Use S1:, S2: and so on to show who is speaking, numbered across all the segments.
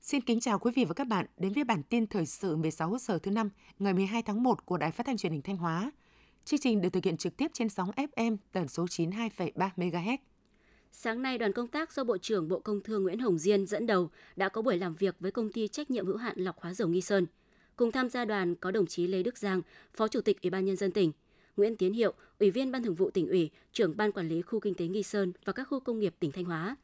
S1: Xin kính chào quý vị và các bạn đến với bản tin thời sự 16 giờ thứ năm ngày 12 tháng 1 của Đài Phát thanh Truyền hình Thanh Hóa. Chương trình được thực hiện trực tiếp trên sóng FM tần số 92,3 MHz.
S2: Sáng nay, đoàn công tác do Bộ trưởng Bộ Công Thương Nguyễn Hồng Diên dẫn đầu đã có buổi làm việc với công ty trách nhiệm hữu hạn lọc hóa dầu Nghi Sơn. Cùng tham gia đoàn có đồng chí Lê Đức Giang, Phó Chủ tịch Ủy ban nhân dân tỉnh, Nguyễn Tiến Hiệu, Ủy viên Ban Thường vụ tỉnh ủy, trưởng Ban Quản lý khu kinh tế Nghi Sơn và các khu công nghiệp tỉnh Thanh Hóa.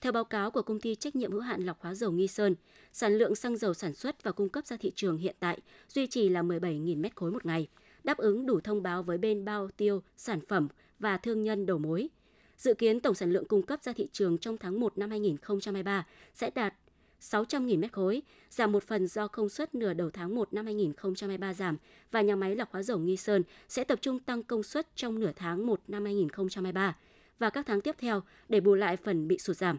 S2: Theo báo cáo của công ty trách nhiệm hữu hạn lọc hóa dầu Nghi Sơn, sản lượng xăng dầu sản xuất và cung cấp ra thị trường hiện tại duy trì là 17.000 mét khối một ngày, đáp ứng đủ thông báo với bên bao tiêu, sản phẩm và thương nhân đầu mối. Dự kiến tổng sản lượng cung cấp ra thị trường trong tháng 1 năm 2023 sẽ đạt 600.000 mét khối, giảm một phần do công suất nửa đầu tháng 1 năm 2023 giảm và nhà máy lọc hóa dầu Nghi Sơn sẽ tập trung tăng công suất trong nửa tháng 1 năm 2023 và các tháng tiếp theo để bù lại phần bị sụt giảm.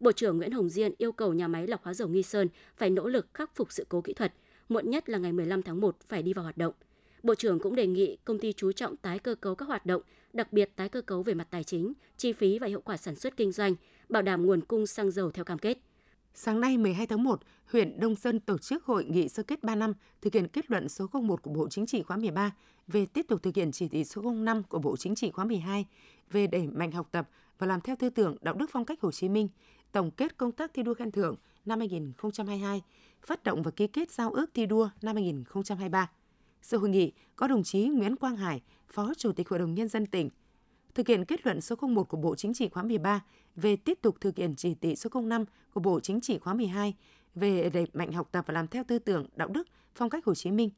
S2: Bộ trưởng Nguyễn Hồng Diên yêu cầu nhà máy lọc hóa dầu Nghi Sơn phải nỗ lực khắc phục sự cố kỹ thuật, muộn nhất là ngày 15 tháng 1 phải đi vào hoạt động. Bộ trưởng cũng đề nghị công ty chú trọng tái cơ cấu các hoạt động, đặc biệt tái cơ cấu về mặt tài chính, chi phí và hiệu quả sản xuất kinh doanh, bảo đảm nguồn cung xăng dầu theo cam kết.
S1: Sáng nay 12 tháng 1, huyện Đông Sơn tổ chức hội nghị sơ kết 3 năm thực hiện kết luận số 01 của Bộ Chính trị khóa 13 về tiếp tục thực hiện chỉ thị số 05 của Bộ Chính trị khóa 12 về đẩy mạnh học tập và làm theo tư tưởng đạo đức phong cách Hồ Chí Minh, tổng kết công tác thi đua khen thưởng năm 2022, phát động và ký kết giao ước thi đua năm 2023. Sự hội nghị có đồng chí Nguyễn Quang Hải, Phó Chủ tịch Hội đồng Nhân dân tỉnh, thực hiện kết luận số 01 của Bộ Chính trị khóa 13 về tiếp tục thực hiện chỉ thị số 05 của Bộ Chính trị khóa 12 về đẩy mạnh học tập và làm theo tư tưởng, đạo đức, phong cách Hồ Chí Minh.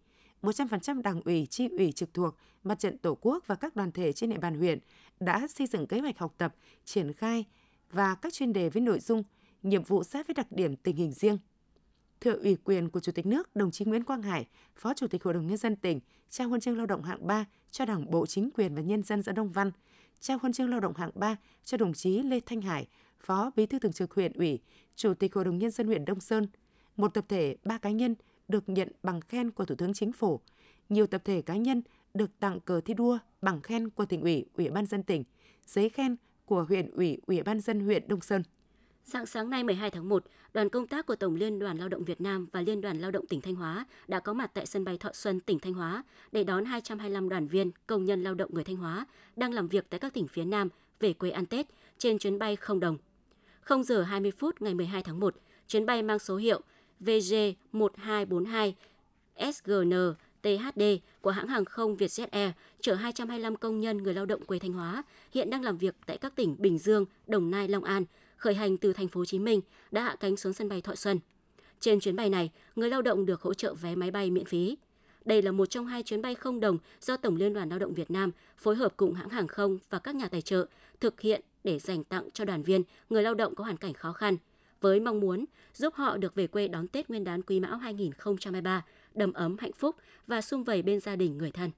S1: 100% đảng ủy, chi ủy trực thuộc, mặt trận Tổ quốc và các đoàn thể trên địa bàn huyện đã xây dựng kế hoạch học tập, triển khai và các chuyên đề với nội dung, nhiệm vụ sát với đặc điểm tình hình riêng. Thưa ủy quyền của Chủ tịch nước đồng chí Nguyễn Quang Hải, Phó Chủ tịch Hội đồng Nhân dân tỉnh, trao huân chương lao động hạng 3 cho Đảng Bộ Chính quyền và Nhân dân xã Đông Văn, trao huân chương lao động hạng 3 cho đồng chí Lê Thanh Hải, Phó Bí thư Thường trực huyện ủy, Chủ tịch Hội đồng Nhân dân huyện Đông Sơn. Một tập thể, ba cá nhân được nhận bằng khen của Thủ tướng Chính phủ. Nhiều tập thể cá nhân được tặng cờ thi đua, bằng khen của tỉnh ủy, ủy ban dân tỉnh, giấy khen của huyện ủy, ủy ban dân huyện Đông Sơn.
S2: Sáng sáng nay 12 tháng 1, đoàn công tác của Tổng Liên đoàn Lao động Việt Nam và Liên đoàn Lao động tỉnh Thanh Hóa đã có mặt tại sân bay Thọ Xuân, tỉnh Thanh Hóa để đón 225 đoàn viên, công nhân lao động người Thanh Hóa đang làm việc tại các tỉnh phía Nam về quê ăn Tết trên chuyến bay không đồng. 0 giờ 20 phút ngày 12 tháng 1, chuyến bay mang số hiệu VG1242 SGN THD của hãng hàng không Vietjet Air chở 225 công nhân người lao động quê Thanh Hóa hiện đang làm việc tại các tỉnh Bình Dương, Đồng Nai, Long An, khởi hành từ thành phố Hồ Chí Minh đã hạ cánh xuống sân bay Thọ Xuân. Trên chuyến bay này, người lao động được hỗ trợ vé máy bay miễn phí. Đây là một trong hai chuyến bay không đồng do Tổng Liên đoàn Lao động Việt Nam phối hợp cùng hãng hàng không và các nhà tài trợ thực hiện để dành tặng cho đoàn viên, người lao động có hoàn cảnh khó khăn, với mong muốn giúp họ được về quê đón Tết Nguyên đán Quý Mão 2023 đầm ấm hạnh phúc và sum vầy bên gia đình người thân.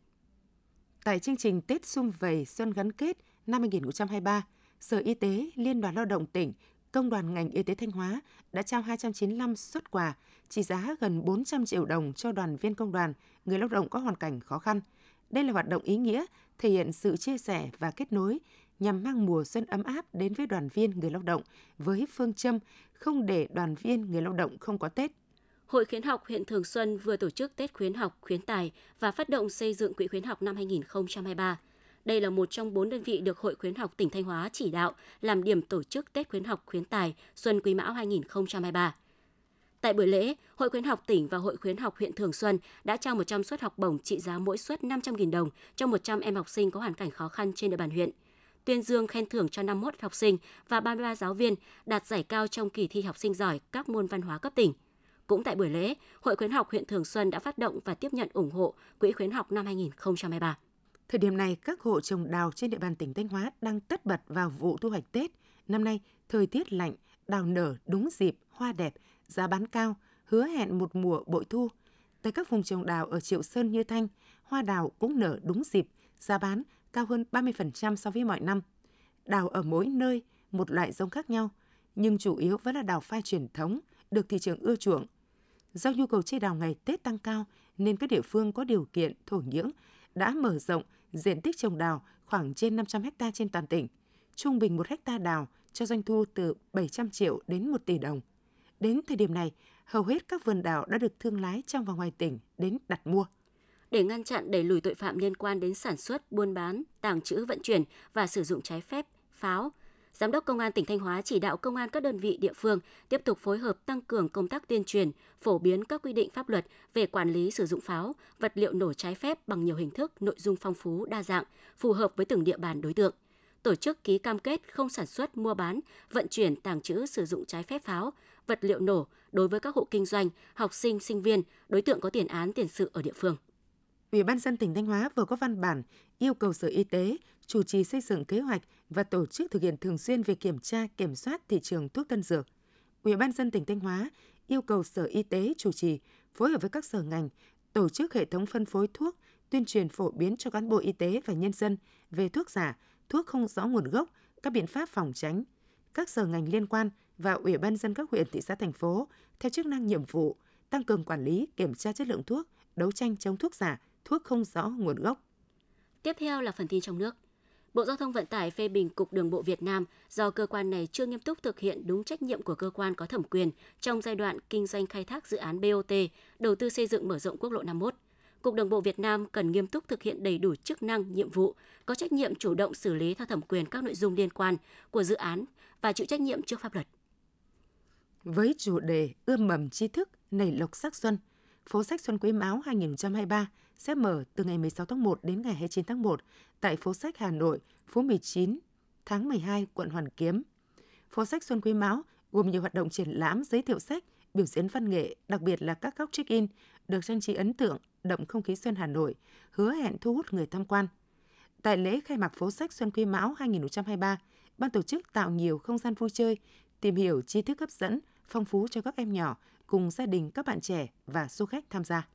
S1: Tại chương trình Tết sum vầy xuân gắn kết năm 2023, Sở Y tế, Liên đoàn Lao động tỉnh, Công đoàn ngành y tế Thanh Hóa đã trao 295 xuất quà trị giá gần 400 triệu đồng cho đoàn viên công đoàn, người lao động có hoàn cảnh khó khăn. Đây là hoạt động ý nghĩa, thể hiện sự chia sẻ và kết nối nhằm mang mùa xuân ấm áp đến với đoàn viên người lao động với phương châm không để đoàn viên người lao động không có Tết.
S2: Hội khuyến học huyện Thường Xuân vừa tổ chức Tết khuyến học, khuyến tài và phát động xây dựng quỹ khuyến học năm 2023. Đây là một trong bốn đơn vị được Hội khuyến học tỉnh Thanh Hóa chỉ đạo làm điểm tổ chức Tết khuyến học khuyến tài Xuân Quý Mão 2023. Tại buổi lễ, Hội khuyến học tỉnh và Hội khuyến học huyện Thường Xuân đã trao 100 suất học bổng trị giá mỗi suất 500.000 đồng cho 100 em học sinh có hoàn cảnh khó khăn trên địa bàn huyện. Tuyên dương khen thưởng cho 51 học sinh và 33 giáo viên đạt giải cao trong kỳ thi học sinh giỏi các môn văn hóa cấp tỉnh. Cũng tại buổi lễ, Hội khuyến học huyện Thường Xuân đã phát động và tiếp nhận ủng hộ Quỹ khuyến học năm 2023.
S1: Thời điểm này, các hộ trồng đào trên địa bàn tỉnh Thanh Hóa đang tất bật vào vụ thu hoạch Tết. Năm nay, thời tiết lạnh, đào nở đúng dịp, hoa đẹp, giá bán cao, hứa hẹn một mùa bội thu. Tại các vùng trồng đào ở Triệu Sơn như Thanh, hoa đào cũng nở đúng dịp, giá bán cao hơn 30% so với mọi năm. Đào ở mỗi nơi một loại giống khác nhau, nhưng chủ yếu vẫn là đào phai truyền thống, được thị trường ưa chuộng. Do nhu cầu chơi đào ngày Tết tăng cao nên các địa phương có điều kiện thổ nhưỡng đã mở rộng diện tích trồng đào khoảng trên 500 ha trên toàn tỉnh. Trung bình 1 ha đào cho doanh thu từ 700 triệu đến 1 tỷ đồng. Đến thời điểm này, hầu hết các vườn đào đã được thương lái trong và ngoài tỉnh đến đặt mua.
S2: Để ngăn chặn đẩy lùi tội phạm liên quan đến sản xuất, buôn bán, tàng trữ, vận chuyển và sử dụng trái phép pháo, Giám đốc Công an tỉnh Thanh Hóa chỉ đạo công an các đơn vị địa phương tiếp tục phối hợp tăng cường công tác tuyên truyền, phổ biến các quy định pháp luật về quản lý sử dụng pháo, vật liệu nổ trái phép bằng nhiều hình thức, nội dung phong phú, đa dạng, phù hợp với từng địa bàn đối tượng. Tổ chức ký cam kết không sản xuất, mua bán, vận chuyển, tàng trữ, sử dụng trái phép pháo, vật liệu nổ đối với các hộ kinh doanh, học sinh, sinh viên, đối tượng có tiền án tiền sự ở địa phương.
S1: Ủy ban dân tỉnh Thanh Hóa vừa có văn bản yêu cầu Sở Y tế chủ trì xây dựng kế hoạch và tổ chức thực hiện thường xuyên về kiểm tra, kiểm soát thị trường thuốc tân dược. Ủy ban dân tỉnh Thanh Hóa yêu cầu Sở Y tế chủ trì phối hợp với các sở ngành tổ chức hệ thống phân phối thuốc, tuyên truyền phổ biến cho cán bộ y tế và nhân dân về thuốc giả, thuốc không rõ nguồn gốc, các biện pháp phòng tránh. Các sở ngành liên quan và Ủy ban dân các huyện, thị xã, thành phố theo chức năng nhiệm vụ tăng cường quản lý, kiểm tra chất lượng thuốc, đấu tranh chống thuốc giả, thuốc không rõ nguồn gốc.
S2: Tiếp theo là phần tin trong nước. Bộ Giao thông Vận tải phê bình Cục Đường bộ Việt Nam do cơ quan này chưa nghiêm túc thực hiện đúng trách nhiệm của cơ quan có thẩm quyền trong giai đoạn kinh doanh khai thác dự án BOT, đầu tư xây dựng mở rộng quốc lộ 51. Cục Đường bộ Việt Nam cần nghiêm túc thực hiện đầy đủ chức năng, nhiệm vụ, có trách nhiệm chủ động xử lý theo thẩm quyền các nội dung liên quan của dự án và chịu trách nhiệm trước pháp luật.
S1: Với chủ đề ươm mầm tri thức, nảy lộc sắc xuân, phố sách Xuân Quý Mão 2023 sẽ mở từ ngày 16 tháng 1 đến ngày 29 tháng 1 tại phố sách Hà Nội, phố 19, tháng 12, quận Hoàn Kiếm. Phố sách Xuân Quý Mão gồm nhiều hoạt động triển lãm, giới thiệu sách, biểu diễn văn nghệ, đặc biệt là các góc check-in được trang trí ấn tượng, đậm không khí xuân Hà Nội, hứa hẹn thu hút người tham quan. Tại lễ khai mạc phố sách Xuân Quý Mão 2023, ban tổ chức tạo nhiều không gian vui chơi, tìm hiểu tri thức hấp dẫn, phong phú cho các em nhỏ cùng gia đình các bạn trẻ và du khách tham gia.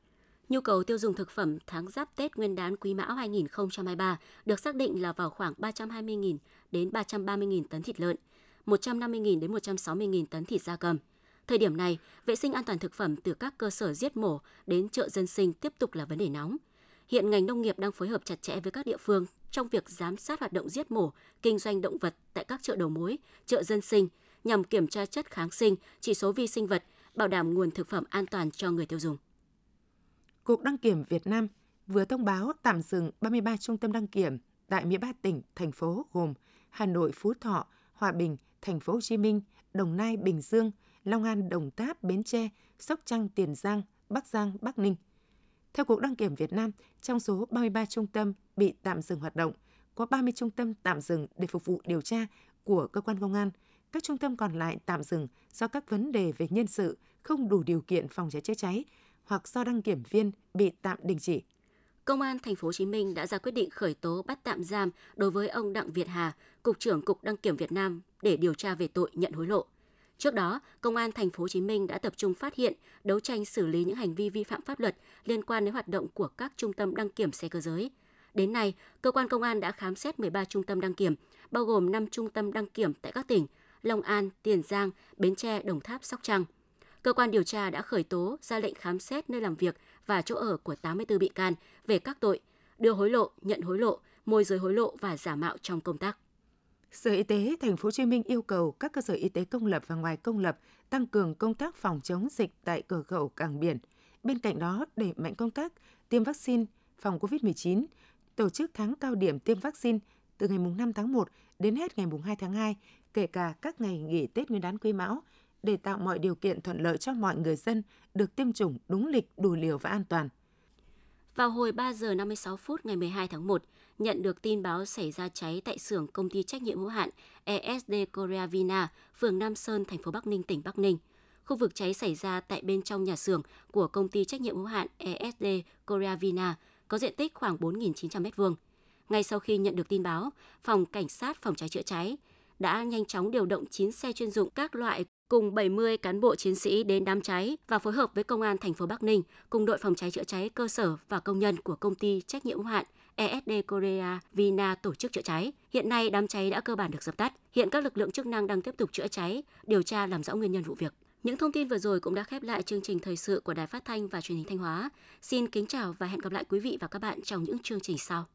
S2: Nhu cầu tiêu dùng thực phẩm tháng Giáp Tết Nguyên đán Quý Mão 2023 được xác định là vào khoảng 320.000 đến 330.000 tấn thịt lợn, 150.000 đến 160.000 tấn thịt da cầm. Thời điểm này, vệ sinh an toàn thực phẩm từ các cơ sở giết mổ đến chợ dân sinh tiếp tục là vấn đề nóng. Hiện ngành nông nghiệp đang phối hợp chặt chẽ với các địa phương trong việc giám sát hoạt động giết mổ, kinh doanh động vật tại các chợ đầu mối, chợ dân sinh nhằm kiểm tra chất kháng sinh, chỉ số vi sinh vật, bảo đảm nguồn thực phẩm an toàn cho người tiêu dùng.
S1: Cục Đăng kiểm Việt Nam vừa thông báo tạm dừng 33 trung tâm đăng kiểm tại 13 tỉnh, thành phố gồm Hà Nội, Phú Thọ, Hòa Bình, Thành phố Hồ Chí Minh, Đồng Nai, Bình Dương, Long An, Đồng Tháp, Bến Tre, Sóc Trăng, Tiền Giang, Bắc Giang, Bắc Ninh. Theo Cục Đăng kiểm Việt Nam, trong số 33 trung tâm bị tạm dừng hoạt động, có 30 trung tâm tạm dừng để phục vụ điều tra của cơ quan công an. Các trung tâm còn lại tạm dừng do các vấn đề về nhân sự, không đủ điều kiện phòng cháy chữa cháy hoặc do đăng kiểm viên bị tạm đình chỉ.
S2: Công an thành phố Hồ Chí Minh đã ra quyết định khởi tố bắt tạm giam đối với ông Đặng Việt Hà, cục trưởng Cục Đăng kiểm Việt Nam để điều tra về tội nhận hối lộ. Trước đó, Công an thành phố Hồ Chí Minh đã tập trung phát hiện, đấu tranh xử lý những hành vi vi phạm pháp luật liên quan đến hoạt động của các trung tâm đăng kiểm xe cơ giới. Đến nay, cơ quan công an đã khám xét 13 trung tâm đăng kiểm, bao gồm 5 trung tâm đăng kiểm tại các tỉnh Long An, Tiền Giang, Bến Tre, Đồng Tháp, Sóc Trăng – cơ quan điều tra đã khởi tố, ra lệnh khám xét nơi làm việc và chỗ ở của 84 bị can về các tội đưa hối lộ, nhận hối lộ, môi giới hối lộ và giả mạo trong công tác.
S1: Sở Y tế Thành phố Hồ Chí Minh yêu cầu các cơ sở y tế công lập và ngoài công lập tăng cường công tác phòng chống dịch tại cửa khẩu cảng biển. Bên cạnh đó, đẩy mạnh công tác tiêm vaccine phòng COVID-19, tổ chức tháng cao điểm tiêm vaccine từ ngày 5 tháng 1 đến hết ngày 2 tháng 2, kể cả các ngày nghỉ Tết Nguyên đán Quý Mão, để tạo mọi điều kiện thuận lợi cho mọi người dân được tiêm chủng đúng lịch, đủ liều và an toàn.
S2: Vào hồi 3 giờ 56 phút ngày 12 tháng 1, nhận được tin báo xảy ra cháy tại xưởng công ty trách nhiệm hữu hạn ESD Korea Vina, phường Nam Sơn, thành phố Bắc Ninh, tỉnh Bắc Ninh. Khu vực cháy xảy ra tại bên trong nhà xưởng của công ty trách nhiệm hữu hạn ESD Korea Vina, có diện tích khoảng 4.900 m2. Ngay sau khi nhận được tin báo, phòng cảnh sát phòng cháy chữa cháy đã nhanh chóng điều động 9 xe chuyên dụng các loại cùng 70 cán bộ chiến sĩ đến đám cháy và phối hợp với công an thành phố Bắc Ninh cùng đội phòng cháy chữa cháy cơ sở và công nhân của công ty trách nhiệm hữu hạn ESD Korea Vina tổ chức chữa cháy. Hiện nay đám cháy đã cơ bản được dập tắt. Hiện các lực lượng chức năng đang tiếp tục chữa cháy, điều tra làm rõ nguyên nhân vụ việc. Những thông tin vừa rồi cũng đã khép lại chương trình thời sự của Đài Phát thanh và Truyền hình Thanh Hóa. Xin kính chào và hẹn gặp lại quý vị và các bạn trong những chương trình sau.